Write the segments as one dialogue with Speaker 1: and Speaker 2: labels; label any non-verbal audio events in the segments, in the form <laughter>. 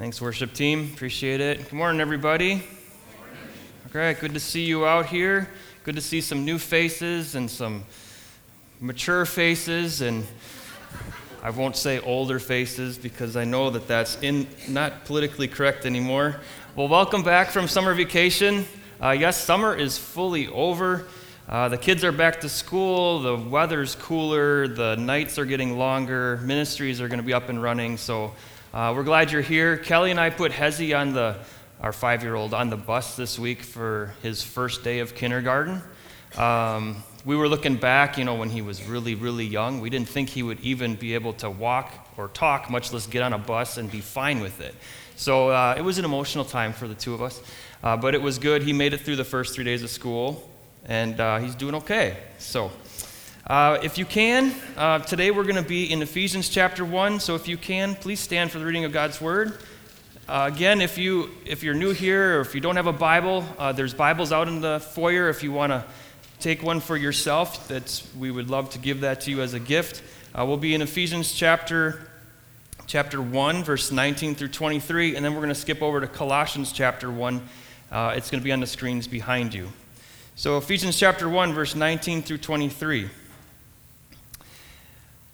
Speaker 1: Thanks, worship team. Appreciate it. Good morning, everybody. Great. Good to see you out here. Good to see some new faces and some mature faces, and I won't say older faces because I know that that's in, not politically correct anymore. Well, welcome back from summer vacation. Uh, yes, summer is fully over. Uh, the kids are back to school, the weather's cooler, the nights are getting longer, ministries are going to be up and running. So uh, we're glad you're here. Kelly and I put Hezi on the, our five year old, on the bus this week for his first day of kindergarten. Um, we were looking back, you know, when he was really, really young. We didn't think he would even be able to walk or talk, much less get on a bus and be fine with it. So uh, it was an emotional time for the two of us, uh, but it was good. He made it through the first three days of school and uh, he's doing okay. So, uh, if you can, uh, today we're going to be in Ephesians chapter 1. So, if you can, please stand for the reading of God's word. Uh, again, if, you, if you're new here or if you don't have a Bible, uh, there's Bibles out in the foyer if you want to take one for yourself. That's, we would love to give that to you as a gift. Uh, we'll be in Ephesians chapter, chapter 1, verse 19 through 23, and then we're going to skip over to Colossians chapter 1. it's going to be on the screens behind you. So, Ephesians chapter 1, verse 19 through 23.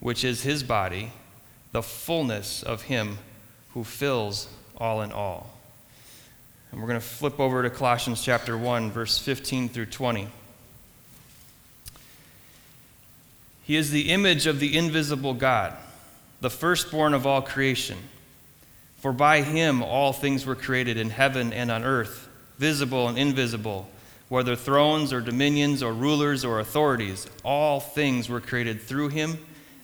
Speaker 1: which is his body, the fullness of him who fills all in all. And we're going to flip over to Colossians chapter 1, verse 15 through 20. He is the image of the invisible God, the firstborn of all creation. For by him all things were created in heaven and on earth visible and invisible, whether thrones or dominions or rulers or authorities, all things were created through him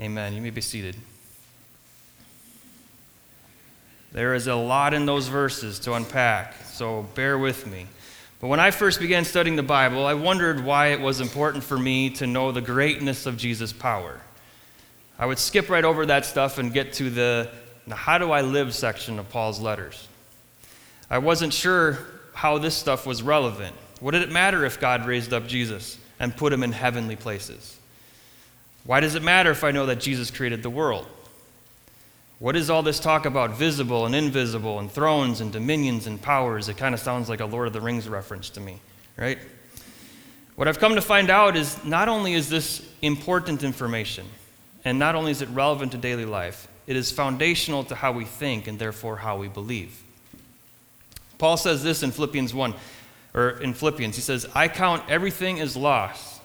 Speaker 1: Amen. You may be seated. There is a lot in those verses to unpack, so bear with me. But when I first began studying the Bible, I wondered why it was important for me to know the greatness of Jesus' power. I would skip right over that stuff and get to the how do I live section of Paul's letters. I wasn't sure how this stuff was relevant. What did it matter if God raised up Jesus and put him in heavenly places? Why does it matter if I know that Jesus created the world? What is all this talk about visible and invisible and thrones and dominions and powers? It kind of sounds like a Lord of the Rings reference to me, right? What I've come to find out is not only is this important information, and not only is it relevant to daily life, it is foundational to how we think and therefore how we believe. Paul says this in Philippians 1, or in Philippians. He says, I count everything as loss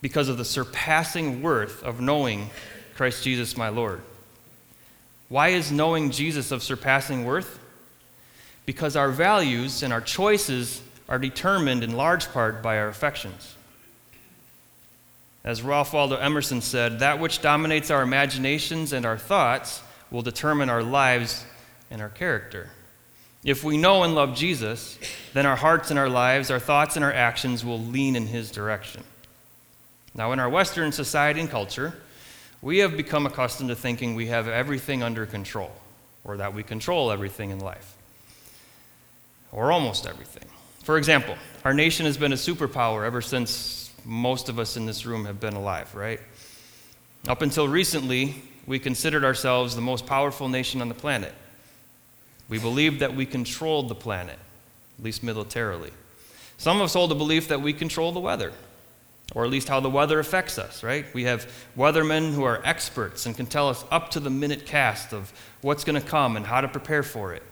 Speaker 1: because of the surpassing worth of knowing Christ Jesus my Lord. Why is knowing Jesus of surpassing worth? Because our values and our choices are determined in large part by our affections. As Ralph Waldo Emerson said, that which dominates our imaginations and our thoughts will determine our lives and our character. If we know and love Jesus, then our hearts and our lives, our thoughts and our actions will lean in his direction. Now, in our Western society and culture, we have become accustomed to thinking we have everything under control, or that we control everything in life, or almost everything. For example, our nation has been a superpower ever since most of us in this room have been alive, right? Up until recently, we considered ourselves the most powerful nation on the planet. We believed that we controlled the planet, at least militarily. Some of us hold the belief that we control the weather, or at least how the weather affects us, right? We have weathermen who are experts and can tell us up to the minute cast of what's going to come and how to prepare for it.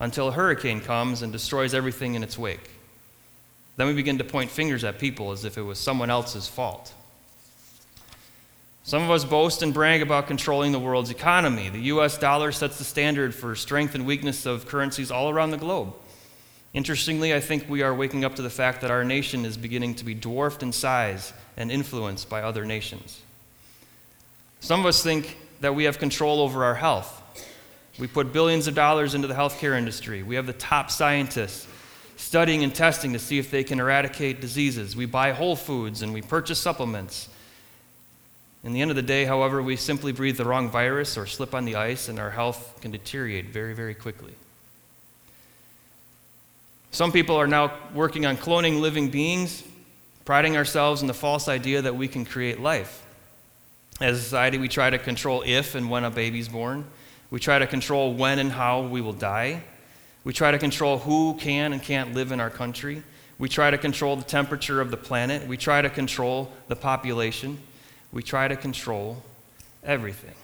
Speaker 1: until a hurricane comes and destroys everything in its wake. Then we begin to point fingers at people as if it was someone else's fault. Some of us boast and brag about controlling the world's economy. The US dollar sets the standard for strength and weakness of currencies all around the globe. Interestingly, I think we are waking up to the fact that our nation is beginning to be dwarfed in size and influenced by other nations. Some of us think that we have control over our health. We put billions of dollars into the healthcare industry. We have the top scientists studying and testing to see if they can eradicate diseases. We buy whole foods and we purchase supplements. In the end of the day, however, we simply breathe the wrong virus or slip on the ice and our health can deteriorate very, very quickly. Some people are now working on cloning living beings, priding ourselves in the false idea that we can create life. As a society, we try to control if and when a baby's born. We try to control when and how we will die. We try to control who can and can't live in our country. We try to control the temperature of the planet. We try to control the population. We try to control everything.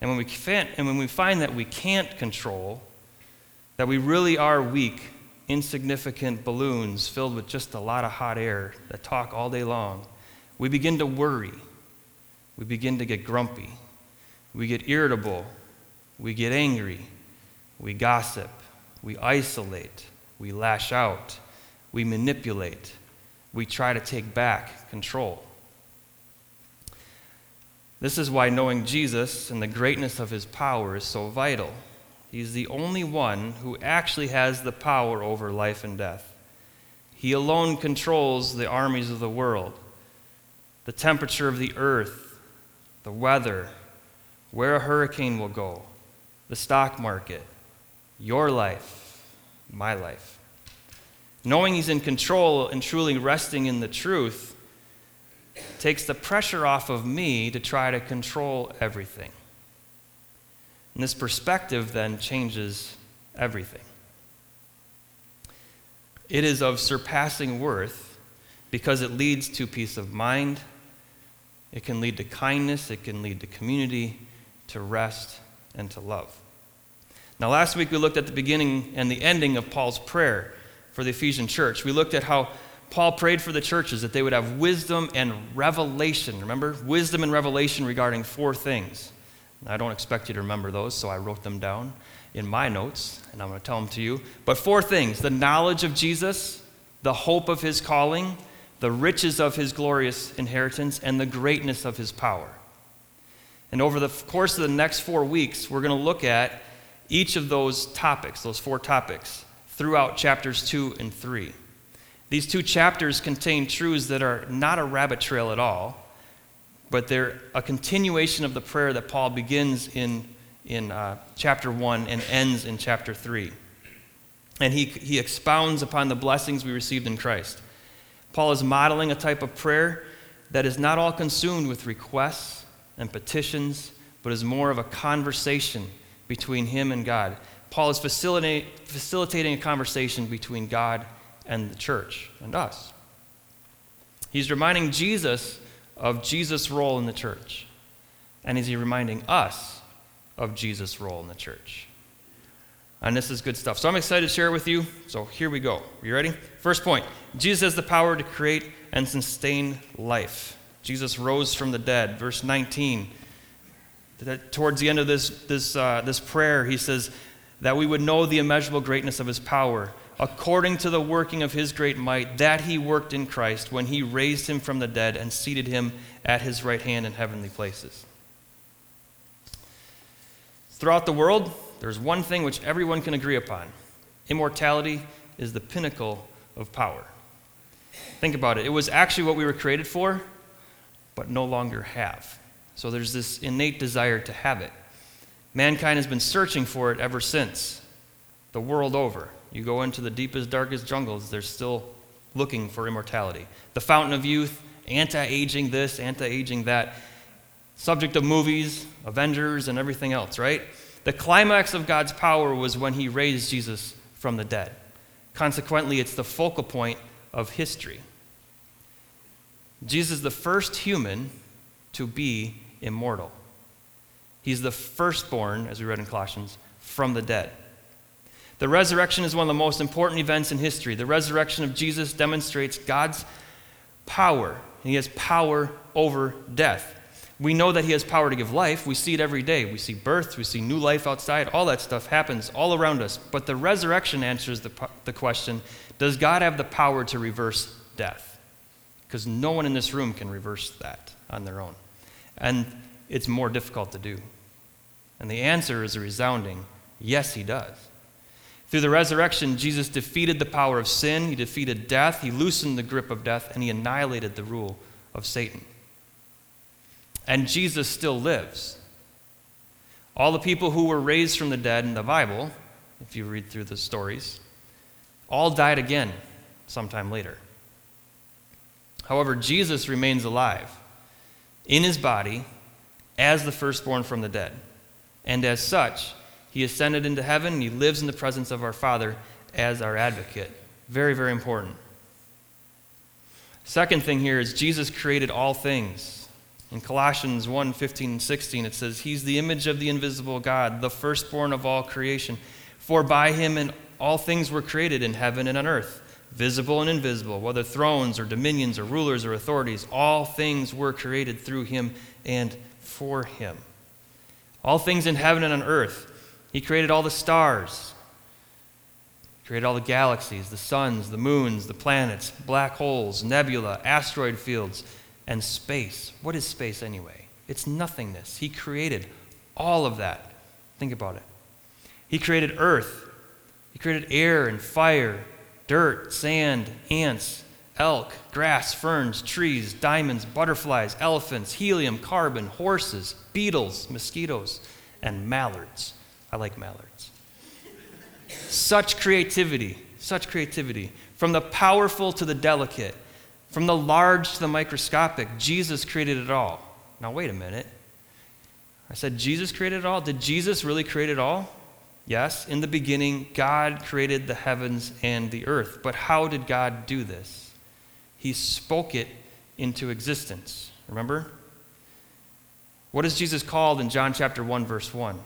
Speaker 1: And when we, and when we find that we can't control, that we really are weak, insignificant balloons filled with just a lot of hot air that talk all day long, we begin to worry. We begin to get grumpy. We get irritable. We get angry. We gossip. We isolate. We lash out. We manipulate. We try to take back control. This is why knowing Jesus and the greatness of his power is so vital. He's the only one who actually has the power over life and death. He alone controls the armies of the world, the temperature of the earth, the weather, where a hurricane will go, the stock market, your life, my life. Knowing He's in control and truly resting in the truth takes the pressure off of me to try to control everything. And this perspective then changes everything. It is of surpassing worth because it leads to peace of mind, it can lead to kindness, it can lead to community, to rest, and to love. Now, last week we looked at the beginning and the ending of Paul's prayer for the Ephesian church. We looked at how Paul prayed for the churches that they would have wisdom and revelation. Remember? Wisdom and revelation regarding four things. I don't expect you to remember those, so I wrote them down in my notes, and I'm going to tell them to you. But four things the knowledge of Jesus, the hope of his calling, the riches of his glorious inheritance, and the greatness of his power. And over the course of the next four weeks, we're going to look at each of those topics, those four topics, throughout chapters two and three. These two chapters contain truths that are not a rabbit trail at all but they're a continuation of the prayer that Paul begins in, in uh, chapter 1 and ends in chapter 3. And he, he expounds upon the blessings we received in Christ. Paul is modeling a type of prayer that is not all consumed with requests and petitions, but is more of a conversation between him and God. Paul is facilitate, facilitating a conversation between God and the church and us. He's reminding Jesus of Jesus' role in the church? And is he reminding us of Jesus' role in the church? And this is good stuff. So I'm excited to share it with you. So here we go. Are you ready? First point Jesus has the power to create and sustain life. Jesus rose from the dead. Verse 19. Towards the end of this, this, uh, this prayer, he says, that we would know the immeasurable greatness of his power according to the working of his great might, that he worked in Christ when he raised him from the dead and seated him at his right hand in heavenly places. Throughout the world, there's one thing which everyone can agree upon immortality is the pinnacle of power. Think about it. It was actually what we were created for, but no longer have. So there's this innate desire to have it. Mankind has been searching for it ever since, the world over. You go into the deepest, darkest jungles, they're still looking for immortality. The fountain of youth, anti aging this, anti aging that. Subject of movies, Avengers, and everything else, right? The climax of God's power was when he raised Jesus from the dead. Consequently, it's the focal point of history. Jesus is the first human to be immortal. He's the firstborn, as we read in Colossians, from the dead. The resurrection is one of the most important events in history. The resurrection of Jesus demonstrates God's power, and He has power over death. We know that He has power to give life. We see it every day. We see birth, we see new life outside. All that stuff happens all around us. But the resurrection answers the, the question Does God have the power to reverse death? Because no one in this room can reverse that on their own. And it's more difficult to do. And the answer is a resounding yes, He does. Through the resurrection, Jesus defeated the power of sin, he defeated death, he loosened the grip of death, and he annihilated the rule of Satan. And Jesus still lives. All the people who were raised from the dead in the Bible, if you read through the stories, all died again sometime later. However, Jesus remains alive in his body as the firstborn from the dead. And as such, he ascended into heaven he lives in the presence of our Father as our advocate. Very, very important. Second thing here is Jesus created all things. In Colossians 1 15 and 16, it says, He's the image of the invisible God, the firstborn of all creation. For by him and all things were created in heaven and on earth, visible and invisible, whether thrones or dominions or rulers or authorities, all things were created through him and for him. All things in heaven and on earth he created all the stars, he created all the galaxies, the suns, the moons, the planets, black holes, nebula, asteroid fields, and space. What is space anyway? It's nothingness. He created all of that. Think about it. He created earth, He created air and fire, dirt, sand, ants, elk, grass, ferns, trees, diamonds, butterflies, elephants, helium, carbon, horses, beetles, mosquitoes, and mallards. I like mallards. Such creativity, such creativity. From the powerful to the delicate, from the large to the microscopic, Jesus created it all. Now, wait a minute. I said, Jesus created it all? Did Jesus really create it all? Yes, in the beginning, God created the heavens and the earth. But how did God do this? He spoke it into existence. Remember? What is Jesus called in John chapter 1, verse 1?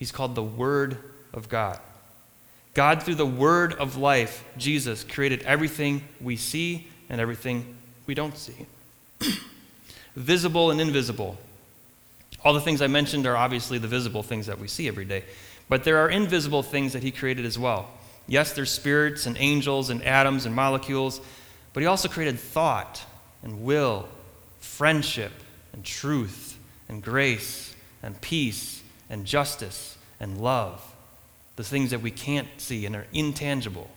Speaker 1: He's called the Word of God. God, through the Word of life, Jesus, created everything we see and everything we don't see. <clears throat> Visible and invisible. All the things I mentioned are obviously the visible things that we see every day. But there are invisible things that He created as well. Yes, there's spirits and angels and atoms and molecules, but He also created thought and will, friendship and truth and grace and peace and justice and love, the things that we can't see and are intangible.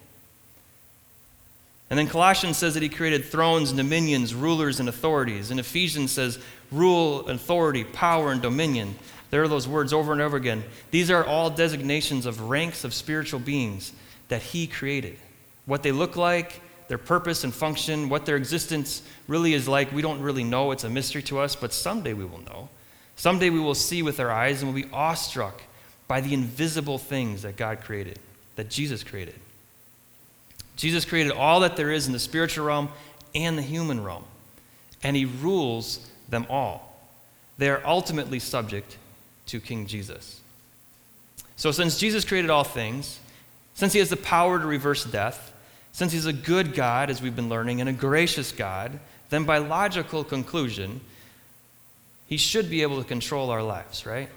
Speaker 1: And then Colossians says that he created thrones, dominions, rulers, and authorities. And Ephesians says rule, authority, power, and dominion. There are those words over and over again. These are all designations of ranks of spiritual beings that he created. What they look like, their purpose and function, what their existence really is like, we don't really know. It's a mystery to us, but someday we will know. Someday we will see with our eyes and we'll be awestruck by the invisible things that God created, that Jesus created. Jesus created all that there is in the spiritual realm and the human realm, and he rules them all. They are ultimately subject to King Jesus. So, since Jesus created all things, since he has the power to reverse death, since he's a good God, as we've been learning, and a gracious God, then by logical conclusion, he should be able to control our lives, right?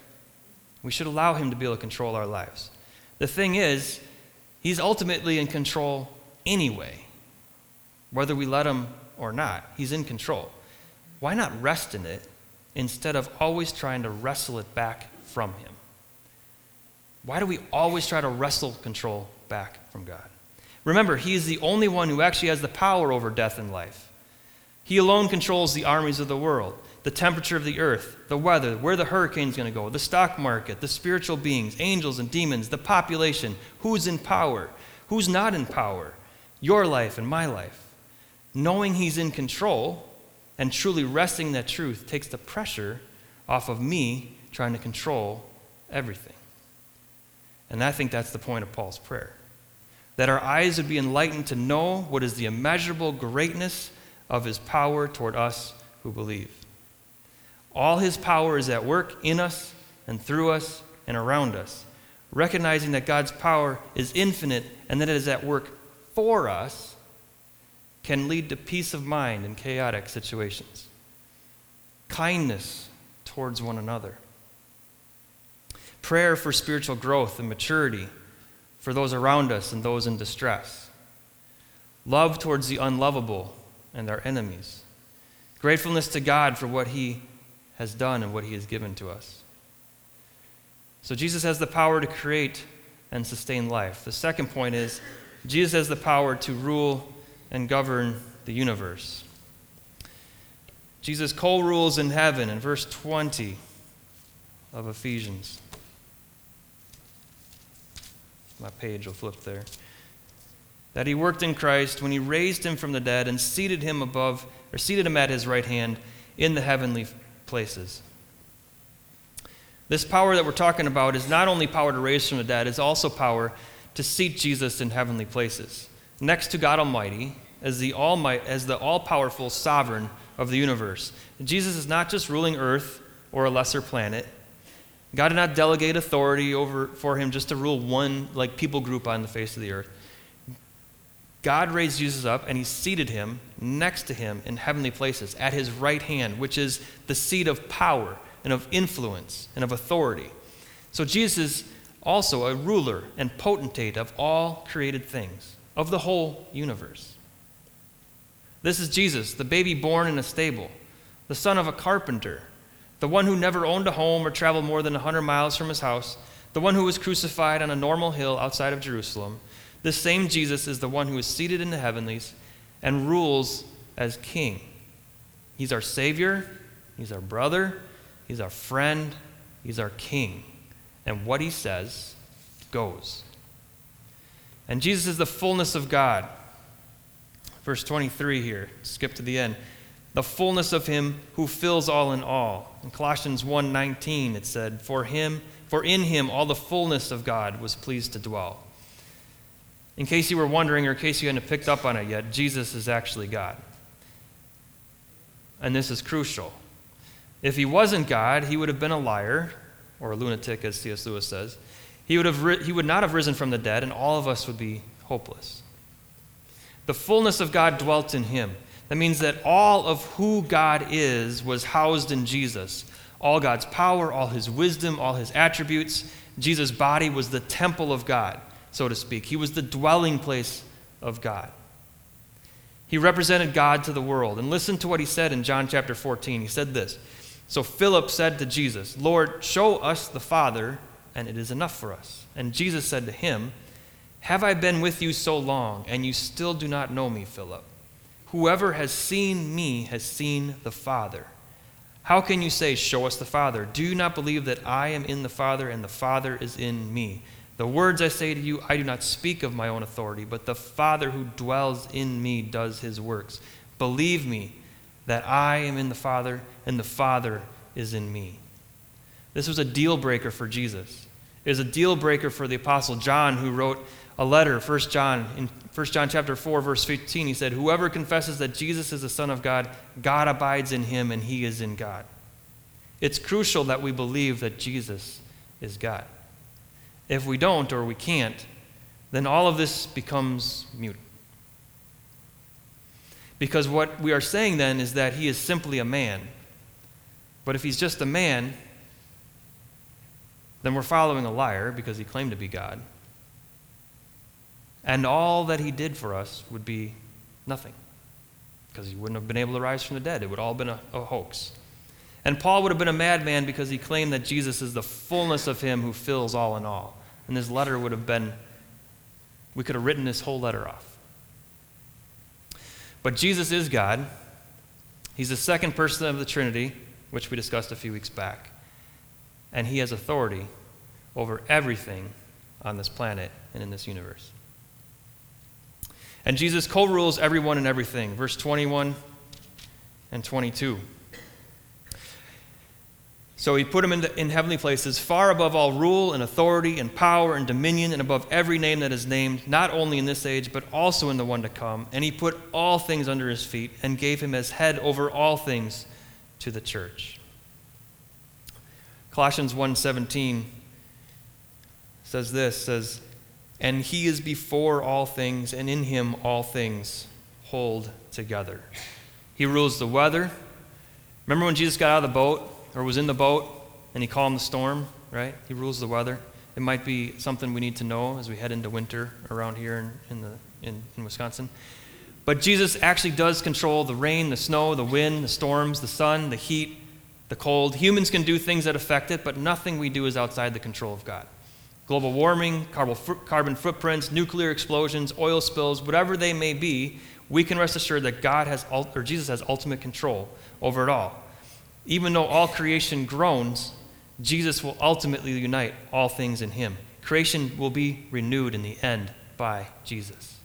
Speaker 1: We should allow Him to be able to control our lives. The thing is, He's ultimately in control anyway, whether we let Him or not. He's in control. Why not rest in it instead of always trying to wrestle it back from Him? Why do we always try to wrestle control back from God? Remember, He is the only one who actually has the power over death and life. He alone controls the armies of the world the temperature of the earth, the weather, where the hurricane's going to go, the stock market, the spiritual beings, angels and demons, the population, who's in power, who's not in power, your life and my life. Knowing He's in control and truly resting that truth takes the pressure off of me trying to control everything. And I think that's the point of Paul's prayer. That our eyes would be enlightened to know what is the immeasurable greatness of his power toward us who believe. All his power is at work in us and through us and around us, recognizing that God's power is infinite and that it is at work for us, can lead to peace of mind in chaotic situations, kindness towards one another, prayer for spiritual growth and maturity for those around us and those in distress, love towards the unlovable and our enemies, gratefulness to God for what He has done and what He has given to us. So Jesus has the power to create and sustain life. The second point is Jesus has the power to rule and govern the universe. Jesus co rules in heaven in verse 20 of Ephesians. My page will flip there. That he worked in Christ when he raised him from the dead and seated him above, or seated him at his right hand in the heavenly places. This power that we're talking about is not only power to raise from the dead, it's also power to seat Jesus in heavenly places, next to God Almighty, as the, almighty, as the all-powerful sovereign of the universe. Jesus is not just ruling earth or a lesser planet. God did not delegate authority over for him just to rule one like people group on the face of the earth. God raised Jesus up and he seated him next to him in heavenly places at his right hand, which is the seat of power and of influence and of authority. So Jesus is also a ruler and potentate of all created things, of the whole universe. This is Jesus, the baby born in a stable, the son of a carpenter the one who never owned a home or traveled more than 100 miles from his house, the one who was crucified on a normal hill outside of Jerusalem, this same Jesus is the one who is seated in the heavenlies and rules as king. He's our Savior, He's our brother, He's our friend, He's our king. And what He says goes. And Jesus is the fullness of God. Verse 23 here, skip to the end the fullness of him who fills all in all. In Colossians 1:19 it said, "For him, for in him all the fullness of God was pleased to dwell." In case you were wondering or in case you hadn't picked up on it yet, Jesus is actually God. And this is crucial. If he wasn't God, he would have been a liar or a lunatic as C.S. Lewis says. He would, have he would not have risen from the dead and all of us would be hopeless. The fullness of God dwelt in him. That means that all of who God is was housed in Jesus. All God's power, all his wisdom, all his attributes. Jesus' body was the temple of God, so to speak. He was the dwelling place of God. He represented God to the world. And listen to what he said in John chapter 14. He said this So Philip said to Jesus, Lord, show us the Father, and it is enough for us. And Jesus said to him, Have I been with you so long, and you still do not know me, Philip? Whoever has seen me has seen the Father. How can you say, Show us the Father? Do you not believe that I am in the Father and the Father is in me? The words I say to you, I do not speak of my own authority, but the Father who dwells in me does his works. Believe me that I am in the Father and the Father is in me. This was a deal breaker for Jesus. It was a deal breaker for the Apostle John, who wrote a letter, 1 John, in 1 John chapter 4, verse 15, he said, Whoever confesses that Jesus is the Son of God, God abides in him and he is in God. It's crucial that we believe that Jesus is God. If we don't or we can't, then all of this becomes mute. Because what we are saying then is that he is simply a man. But if he's just a man, then we're following a liar because he claimed to be God and all that he did for us would be nothing because he wouldn't have been able to rise from the dead. It would all have been a, a, hoax. And Paul would have been a madman because he claimed that Jesus is the fullness of him who fills all in all. And this letter would have been, we could have written this whole letter off. But Jesus is God. He's the second person of the Trinity, which we discussed a few weeks back. And he has authority over everything on this planet and in this universe. And Jesus co rules everyone and everything. Verse 21 and 22. So he put him in, the, in heavenly places, far above all rule and authority and power and dominion, and above every name that is named, not only in this age, but also in the one to come. And he put all things under his feet and gave him as head over all things to the church. Colossians 1:17 says this says, And he is before all things, and in him all things hold together. He rules the weather. Remember when Jesus got out of the boat, or was in the boat, and he calmed the storm, right? He rules the weather. It might be something we need to know as we head into winter around here in, in, the, in, in Wisconsin. But Jesus actually does control the rain, the snow, the wind, the storms, the sun, the heat, the cold. Humans can do things that affect it, but nothing we do is outside the control of God. Global warming, carbon footprints, nuclear explosions, oil spills, whatever they may be, we can rest assured that God has, or Jesus has ultimate control over it all. Even though all creation groans, Jesus will ultimately unite all things in him. Creation will be renewed in the end by Jesus.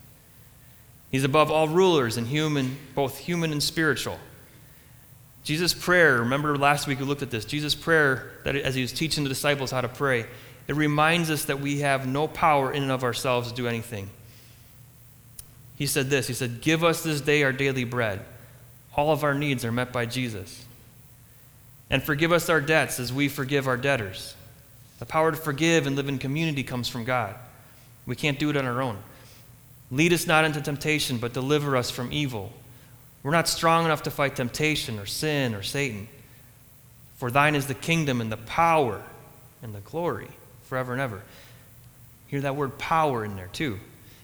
Speaker 1: He's above all rulers and human, both human and spiritual. Jesus' prayer, remember last week we looked at this. Jesus' prayer, that as he was teaching the disciples how to pray, it reminds us that we have no power in and of ourselves to do anything. He said this He said, Give us this day our daily bread. All of our needs are met by Jesus. And forgive us our debts as we forgive our debtors. The power to forgive and live in community comes from God. We can't do it on our own. Lead us not into temptation, but deliver us from evil. We're not strong enough to fight temptation or sin or Satan. For thine is the kingdom and the power and the glory forever and ever. Hear that word power in there too.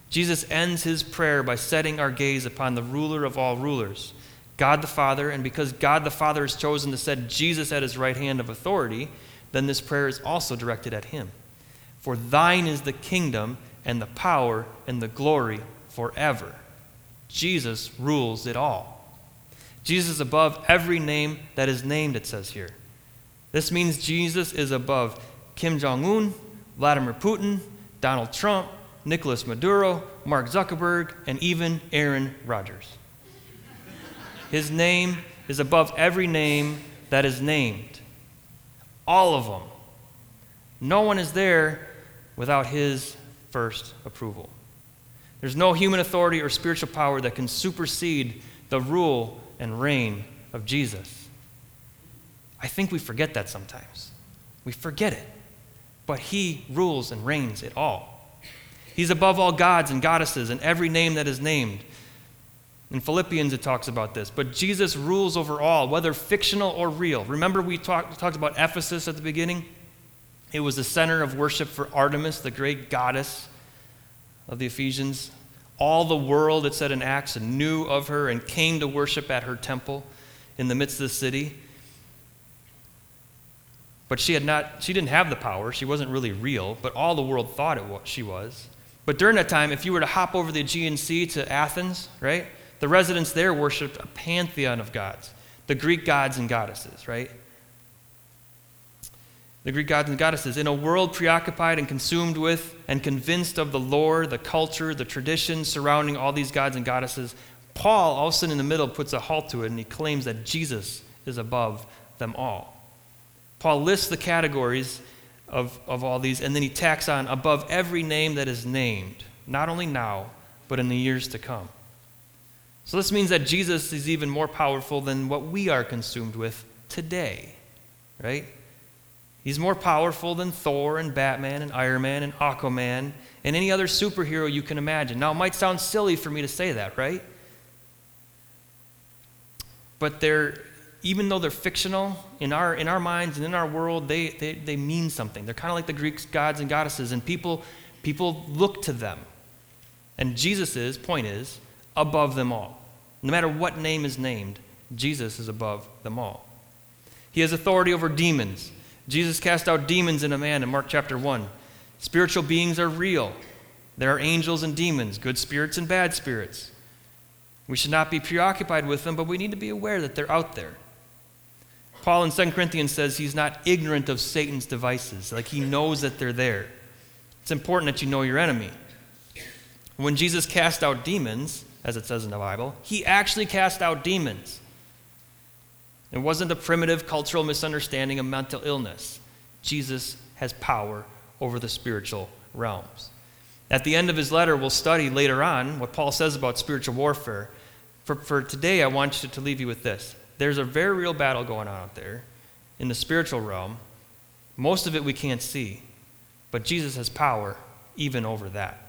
Speaker 1: Jesus ends his prayer by setting our gaze upon the ruler of all rulers, God the Father, and because God the Father has chosen to set Jesus at his right hand of authority, then this prayer is also directed at him. For thine is the kingdom and the power and the glory forever. Jesus rules it all. Jesus is above every name that is named, it says here. This means Jesus is above Kim Jong un, Vladimir Putin, Donald Trump, Nicolas Maduro, Mark Zuckerberg, and even Aaron Rodgers. His name is above every name that is named. All of them. No one is there without his first approval. There's no human authority or spiritual power that can supersede the rule and reign of Jesus. I think we forget that sometimes. We forget it. But he rules and reigns it all. He's above all gods and goddesses and every name that is named. In Philippians, it talks about this. But Jesus rules over all, whether fictional or real. Remember, we talk, talked about Ephesus at the beginning? It was the center of worship for Artemis, the great goddess of the Ephesians. All the world, it said in Acts, knew of her and came to worship at her temple in the midst of the city. But she had not, she didn't have the power. She wasn't really real, but all the world thought it was, she was. But during that time, if you were to hop over the Aegean Sea to Athens, right, the residents there worshiped a pantheon of gods, the Greek gods and goddesses, right? the Greek gods and goddesses, in a world preoccupied and consumed with and convinced of the lore, the culture, the traditions surrounding all these gods and goddesses, Paul, all of a sudden in the middle, puts a halt to it and he claims that Jesus is above them all. Paul lists the categories of, of all these, and then he tacks on above every name that is named, not only now, but in the years to come. So this means that Jesus is even more powerful than what we are consumed with today, right? He's more powerful than Thor and Batman and Iron Man and Aquaman and any other superhero you can imagine. Now, it might sound silly for me to say that, right? But they're, even though they're fictional, in our, in our minds and in our world, they, they, they mean something. They're kind of like the Greek gods and goddesses, and people, people look to them. And Jesus' point is above them all. No matter what name is named, Jesus is above them all. He has authority over demons. Jesus cast out demons in a man in Mark chapter 1. Spiritual beings are real. There are angels and demons, good spirits and bad spirits. We should not be preoccupied with them, but we need to be aware that they're out there. Paul in 2 Corinthians says he's not ignorant of Satan's devices, like he knows that they're there. It's important that you know your enemy. When Jesus cast out demons, as it says in the Bible, he actually cast out demons. It wasn't a primitive cultural misunderstanding of mental illness. Jesus has power over the spiritual realms. At the end of his letter, we'll study later on what Paul says about spiritual warfare. For, for today, I want you to leave you with this. There's a very real battle going on out there in the spiritual realm. Most of it we can't see, but but Jesus has power even over that.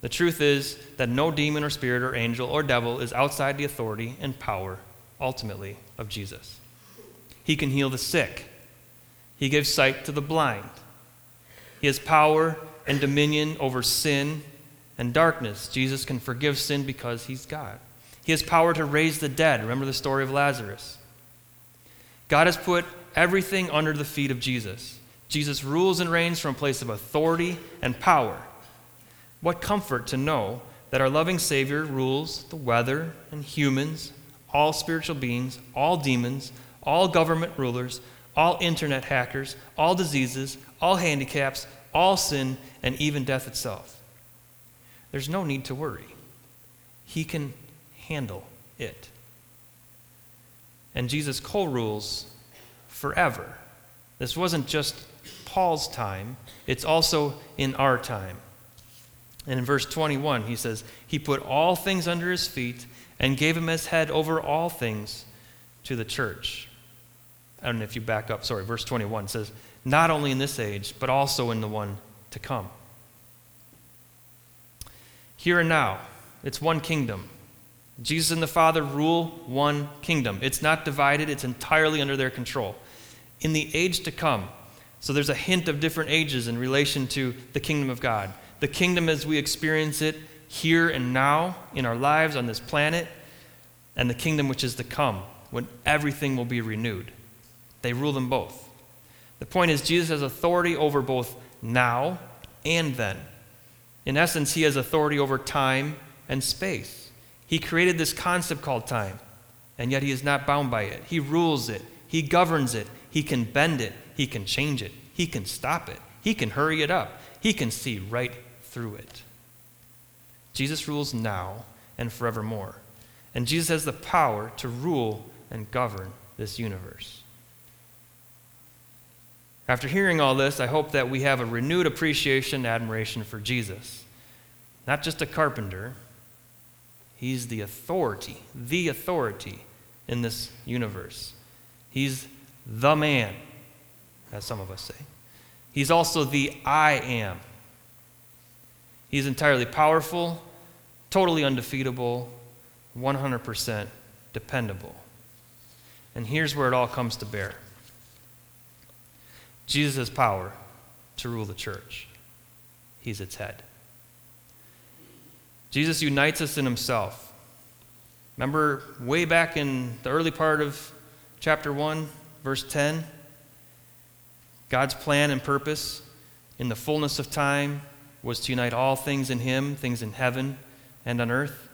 Speaker 1: The truth is that no demon or spirit or angel or devil is outside the authority and power, ultimately, of Jesus. He can heal the sick, He gives sight to the blind. He has power and dominion over sin and darkness. Jesus can forgive sin because He's God. He has power to raise the dead. Remember the story of Lazarus. God has put everything under the feet of Jesus. Jesus rules and reigns from a place of authority and power. What comfort to know that our loving Savior rules the weather and humans, all spiritual beings, all demons, all government rulers, all internet hackers, all diseases, all handicaps, all sin, and even death itself. There's no need to worry. He can handle it. And Jesus co rules forever. This wasn't just Paul's time, it's also in our time. And in verse 21, he says, He put all things under his feet and gave him as head over all things to the church. I don't know if you back up, sorry, verse 21 says, Not only in this age, but also in the one to come. Here and now, it's one kingdom. Jesus and the Father rule one kingdom. It's not divided, it's entirely under their control. In the age to come, so there's a hint of different ages in relation to the kingdom of God. The kingdom as we experience it here and now in our lives on this planet, and the kingdom which is to come, when everything will be renewed. They rule them both. The point is, Jesus has authority over both now and then. In essence, he has authority over time and space. He created this concept called time, and yet he is not bound by it. He rules it, he governs it, he can bend it, he can change it, he can stop it, he can hurry it up, he can see right through it. Jesus rules now and forevermore. And Jesus has the power to rule and govern this universe. After hearing all this, I hope that we have a renewed appreciation and admiration for Jesus. Not just a carpenter, he's the authority, the authority in this universe. He's the man, as some of us say. He's also the I am. He's entirely powerful, totally undefeatable, 100% dependable. And here's where it all comes to bear. Jesus has power to rule the church, He's its head. Jesus unites us in Himself. Remember, way back in the early part of chapter 1, verse 10, God's plan and purpose in the fullness of time was to unite all things in Him, things in heaven and on earth.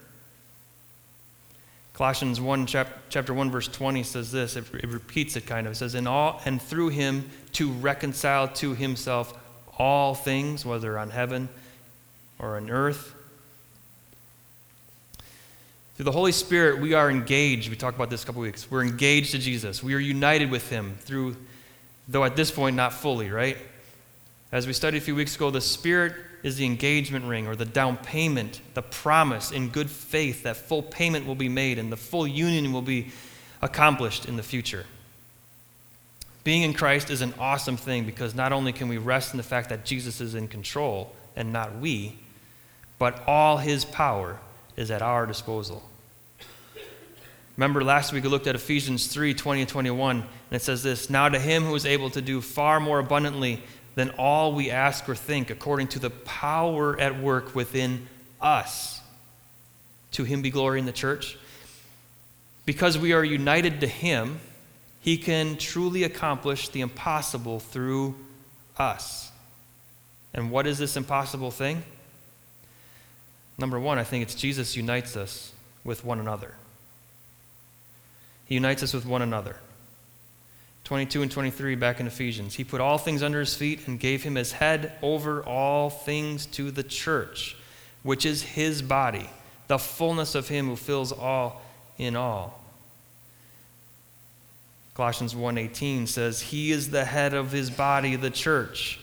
Speaker 1: Colossians 1, chapter 1, verse 20 says this. It, it repeats it kind of. It says, in all, And through him to reconcile to himself all things, whether on heaven or on earth. Through the Holy Spirit, we are engaged. We talked about this a couple weeks. We're engaged to Jesus. We are united with him through, though at this point, not fully, right? As we studied a few weeks ago, the Spirit is the engagement ring or the down payment, the promise in good faith that full payment will be made and the full union will be accomplished in the future. Being in Christ is an awesome thing because not only can we rest in the fact that Jesus is in control and not we, but all his power is at our disposal. Remember last week we looked at Ephesians 3 20 and 21, and it says this Now to him who is able to do far more abundantly than all we ask or think, according to the power at work within us. To him be glory in the church. Because we are united to him, he can truly accomplish the impossible through us. And what is this impossible thing? Number one, I think it's Jesus unites us with one another. He unites us with one another. 22 and 23 back in Ephesians. He put all things under his feet and gave him as head over all things to the church, which is his body, the fullness of him who fills all in all. Colossians 1:18 says he is the head of his body, the church.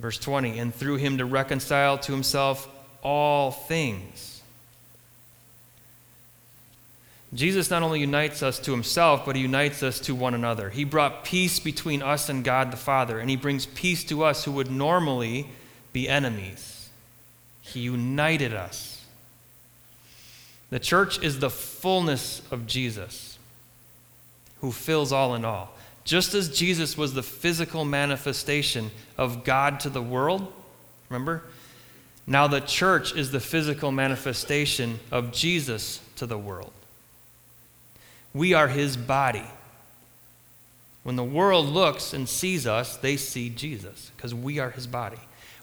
Speaker 1: Verse 20, and through him to reconcile to himself all things Jesus not only unites us to himself, but he unites us to one another. He brought peace between us and God the Father, and he brings peace to us who would normally be enemies. He united us. The church is the fullness of Jesus, who fills all in all. Just as Jesus was the physical manifestation of God to the world, remember? Now the church is the physical manifestation of Jesus to the world. We are his body. When the world looks and sees us, they see Jesus because we are his body.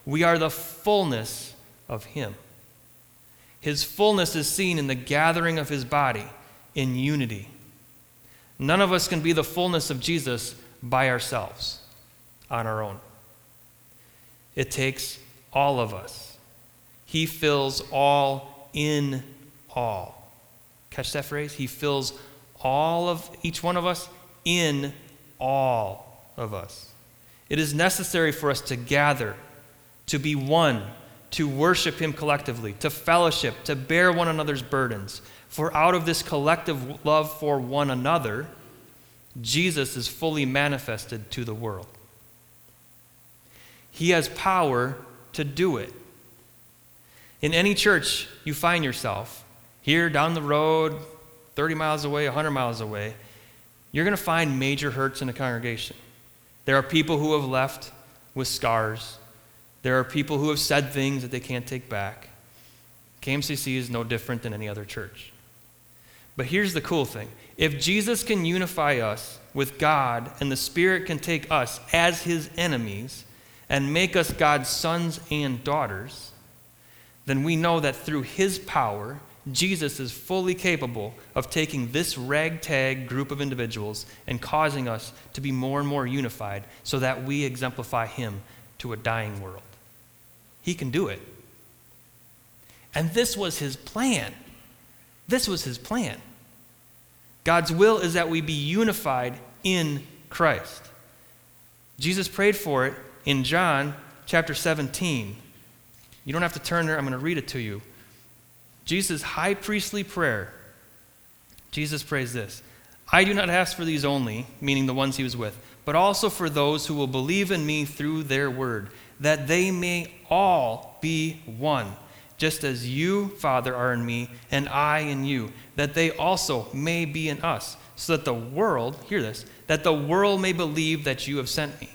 Speaker 1: We are the fullness of him. His fullness is seen in the gathering of his body in unity. None of us can be the fullness of Jesus by ourselves, on our own. It takes all of us. He fills all in all. Catch that phrase? He fills all of each one of us in all of us. It is necessary for us to gather, to be one, to worship Him collectively, to fellowship, to bear one another's burdens. For out of this collective love for one another, Jesus is fully manifested to the world. He has power to do it. In any church you find yourself, here down the road, 30 miles away, 100 miles away, you're going to find major hurts in the congregation. There are people who have left with scars. There are people who have said things that they can't take back. KMCC is no different than any other church. But here's the cool thing if Jesus can unify us with God and the Spirit can take us as his enemies and make us God's sons and daughters, then we know that through his power, Jesus is fully capable of taking this ragtag group of individuals and causing us to be more and more unified so that we exemplify Him to a dying world. He can do it. And this was His plan. This was His plan. God's will is that we be unified in Christ. Jesus prayed for it in John chapter 17. You don't have to turn there, I'm going to read it to you. Jesus' high priestly prayer, Jesus prays this I do not ask for these only, meaning the ones he was with, but also for those who will believe in me through their word, that they may all be one, just as you, Father, are in me, and I in you, that they also may be in us, so that the world, hear this, that the world may believe that you have sent me.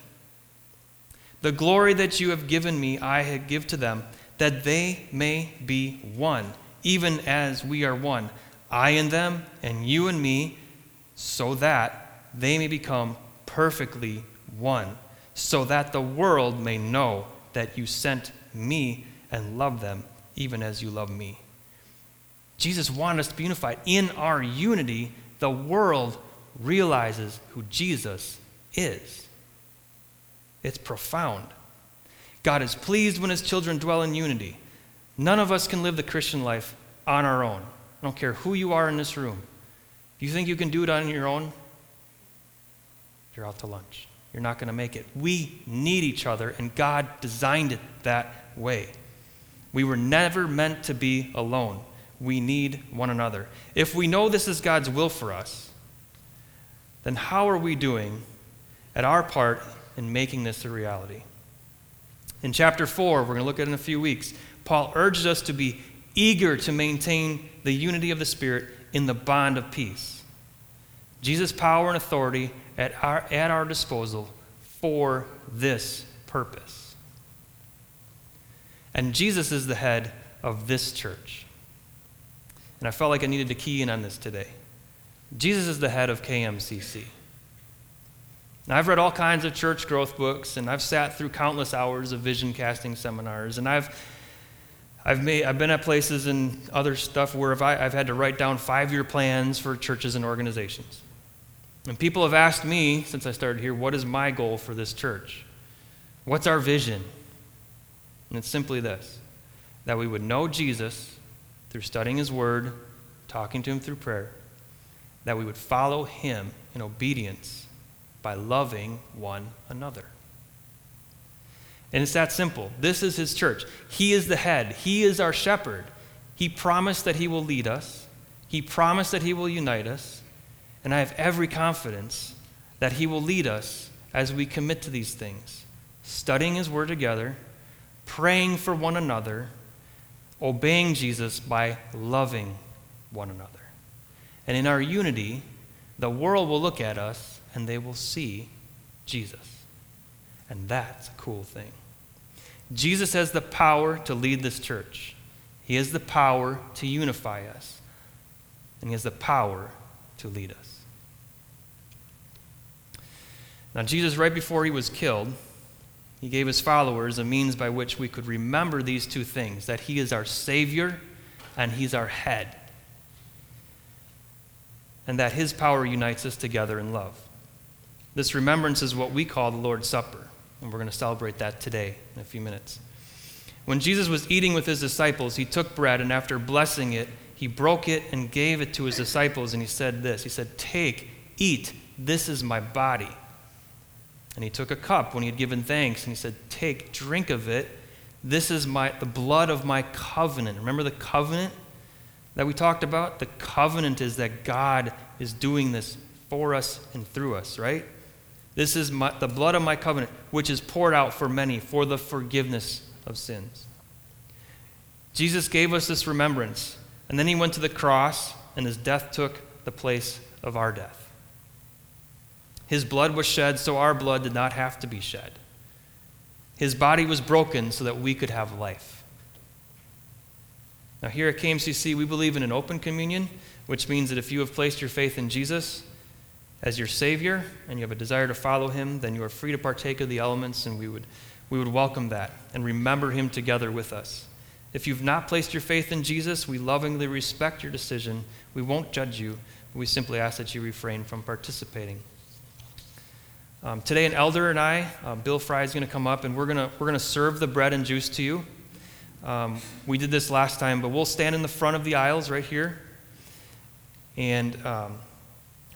Speaker 1: The glory that you have given me, I give to them, that they may be one even as we are one, I and them, and you and me, so that they may become perfectly one, so that the world may know that you sent me and love them even as you love me. Jesus wanted us to be unified. In our unity, the world realizes who Jesus is. It's profound. God is pleased when his children dwell in unity. None of us can live the Christian life on our own. I don't care who you are in this room. Do you think you can do it on your own? You're out to lunch. You're not going to make it. We need each other, and God designed it that way. We were never meant to be alone. We need one another. If we know this is God's will for us, then how are we doing at our part in making this a reality? In chapter 4, we're going to look at in a few weeks, Paul urges us to be eager to maintain the unity of the Spirit in the bond of peace. Jesus' power and authority at our, at our disposal for this purpose. And Jesus is the head of this church. And I felt like I needed to key in on this today. Jesus is the head of KMCC. Now, I've read all kinds of church growth books, and I've sat through countless hours of vision casting seminars, and I've I've, made, I've been at places and other stuff where I've, I've had to write down five year plans for churches and organizations. And people have asked me since I started here, what is my goal for this church? What's our vision? And it's simply this that we would know Jesus through studying his word, talking to him through prayer, that we would follow him in obedience by loving one another. And it's that simple. This is his church. He is the head, he is our shepherd. He promised that he will lead us, He promised that He will unite us, and I have every confidence that He will lead us as we commit to these things, studying His Word together, praying for one another, obeying Jesus by loving one another. And in our unity, the world will look at us and they will see Jesus. And that's a cool thing. Jesus has the power to lead this church. He has the power to unify us. And He has the power to lead us. Now, Jesus, right before He was killed, He gave His followers a means by which we could remember these two things that He is our Savior and He's our head. And that His power unites us together in love. This remembrance is what we call the Lord's Supper. And we're going to celebrate that today in a few minutes. When Jesus was eating with his disciples, he took bread and after blessing it, he broke it and gave it to his disciples. And he said this He said, Take, eat, this is my body. And he took a cup when he had given thanks and he said, Take, drink of it. This is my, the blood of my covenant. Remember the covenant that we talked about? The covenant is that God is doing this for us and through us, right? This is my, the blood of my covenant, which is poured out for many for the forgiveness of sins. Jesus gave us this remembrance, and then he went to the cross, and his death took the place of our death. His blood was shed so our blood did not have to be shed. His body was broken so that we could have life. Now, here at KMCC, we believe in an open communion, which means that if you have placed your faith in Jesus, as your Savior and you have a desire to follow Him, then you are free to partake of the elements, and we would, we would welcome that and remember Him together with us. If you've not placed your faith in Jesus, we lovingly respect your decision. We won't judge you, we simply ask that you refrain from participating. Um, today, an elder and I, uh, Bill Fry, is going to come up, and we're going we're gonna serve the bread and juice to you. Um, we did this last time, but we'll stand in the front of the aisles right here. And um,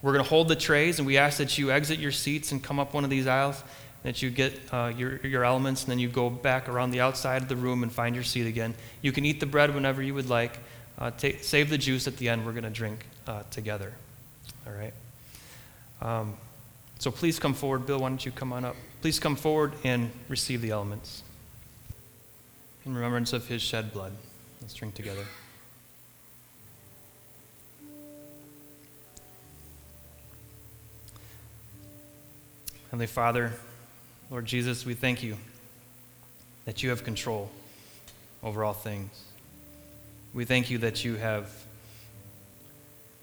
Speaker 1: we're going to hold the trays, and we ask that you exit your seats and come up one of these aisles, that you get uh, your, your elements, and then you go back around the outside of the room and find your seat again. You can eat the bread whenever you would like. Uh, take, save the juice at the end. We're going to drink uh, together. All right? Um, so please come forward. Bill, why don't you come on up? Please come forward and receive the elements in remembrance of his shed blood. Let's drink together. Heavenly Father, Lord Jesus, we thank you that you have control over all things. We thank you that you have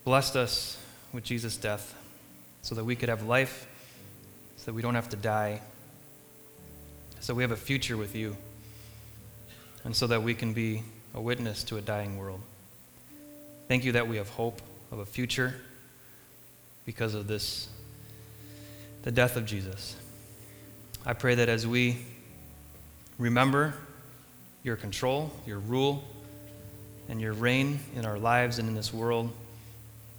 Speaker 1: blessed us with Jesus' death so that we could have life, so that we don't have to die, so we have a future with you, and so that we can be a witness to a dying world. Thank you that we have hope of a future because of this the death of Jesus. I pray that as we remember your control, your rule, and your reign in our lives and in this world,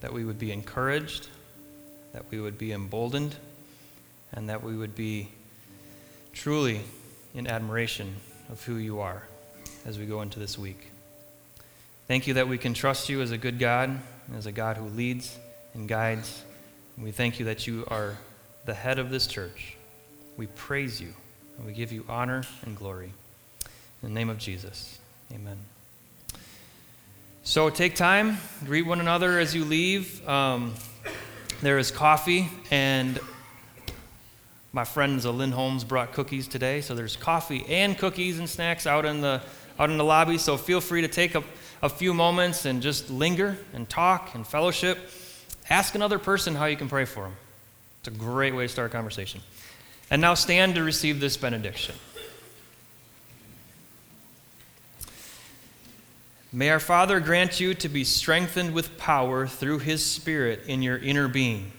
Speaker 1: that we would be encouraged, that we would be emboldened, and that we would be truly in admiration of who you are as we go into this week. Thank you that we can trust you as a good God, as a God who leads and guides. we thank you that you are the head of this church. We praise you and we give you honor and glory. In the name of Jesus, amen. So take time, greet one another as you leave. Um, there is coffee, and my friend Lynn Holmes brought cookies today. So there's coffee and cookies and snacks out in the out in the lobby. So feel free to take a, a few moments and just linger and talk and fellowship. Ask another person how you can pray for them. It's a great way to start a conversation. And now stand to receive this benediction. May our Father grant you to be strengthened with power through his Spirit in your inner being,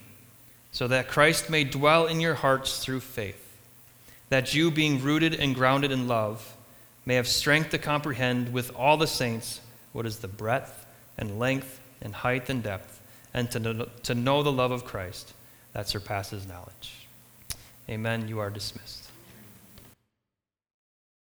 Speaker 1: so that Christ may dwell in your hearts through faith, that you, being rooted and grounded in love, may have strength to comprehend with all the saints what is the breadth and length and height and depth, and to know, the love of Christ that surpasses knowledge. Amen. You are dismissed.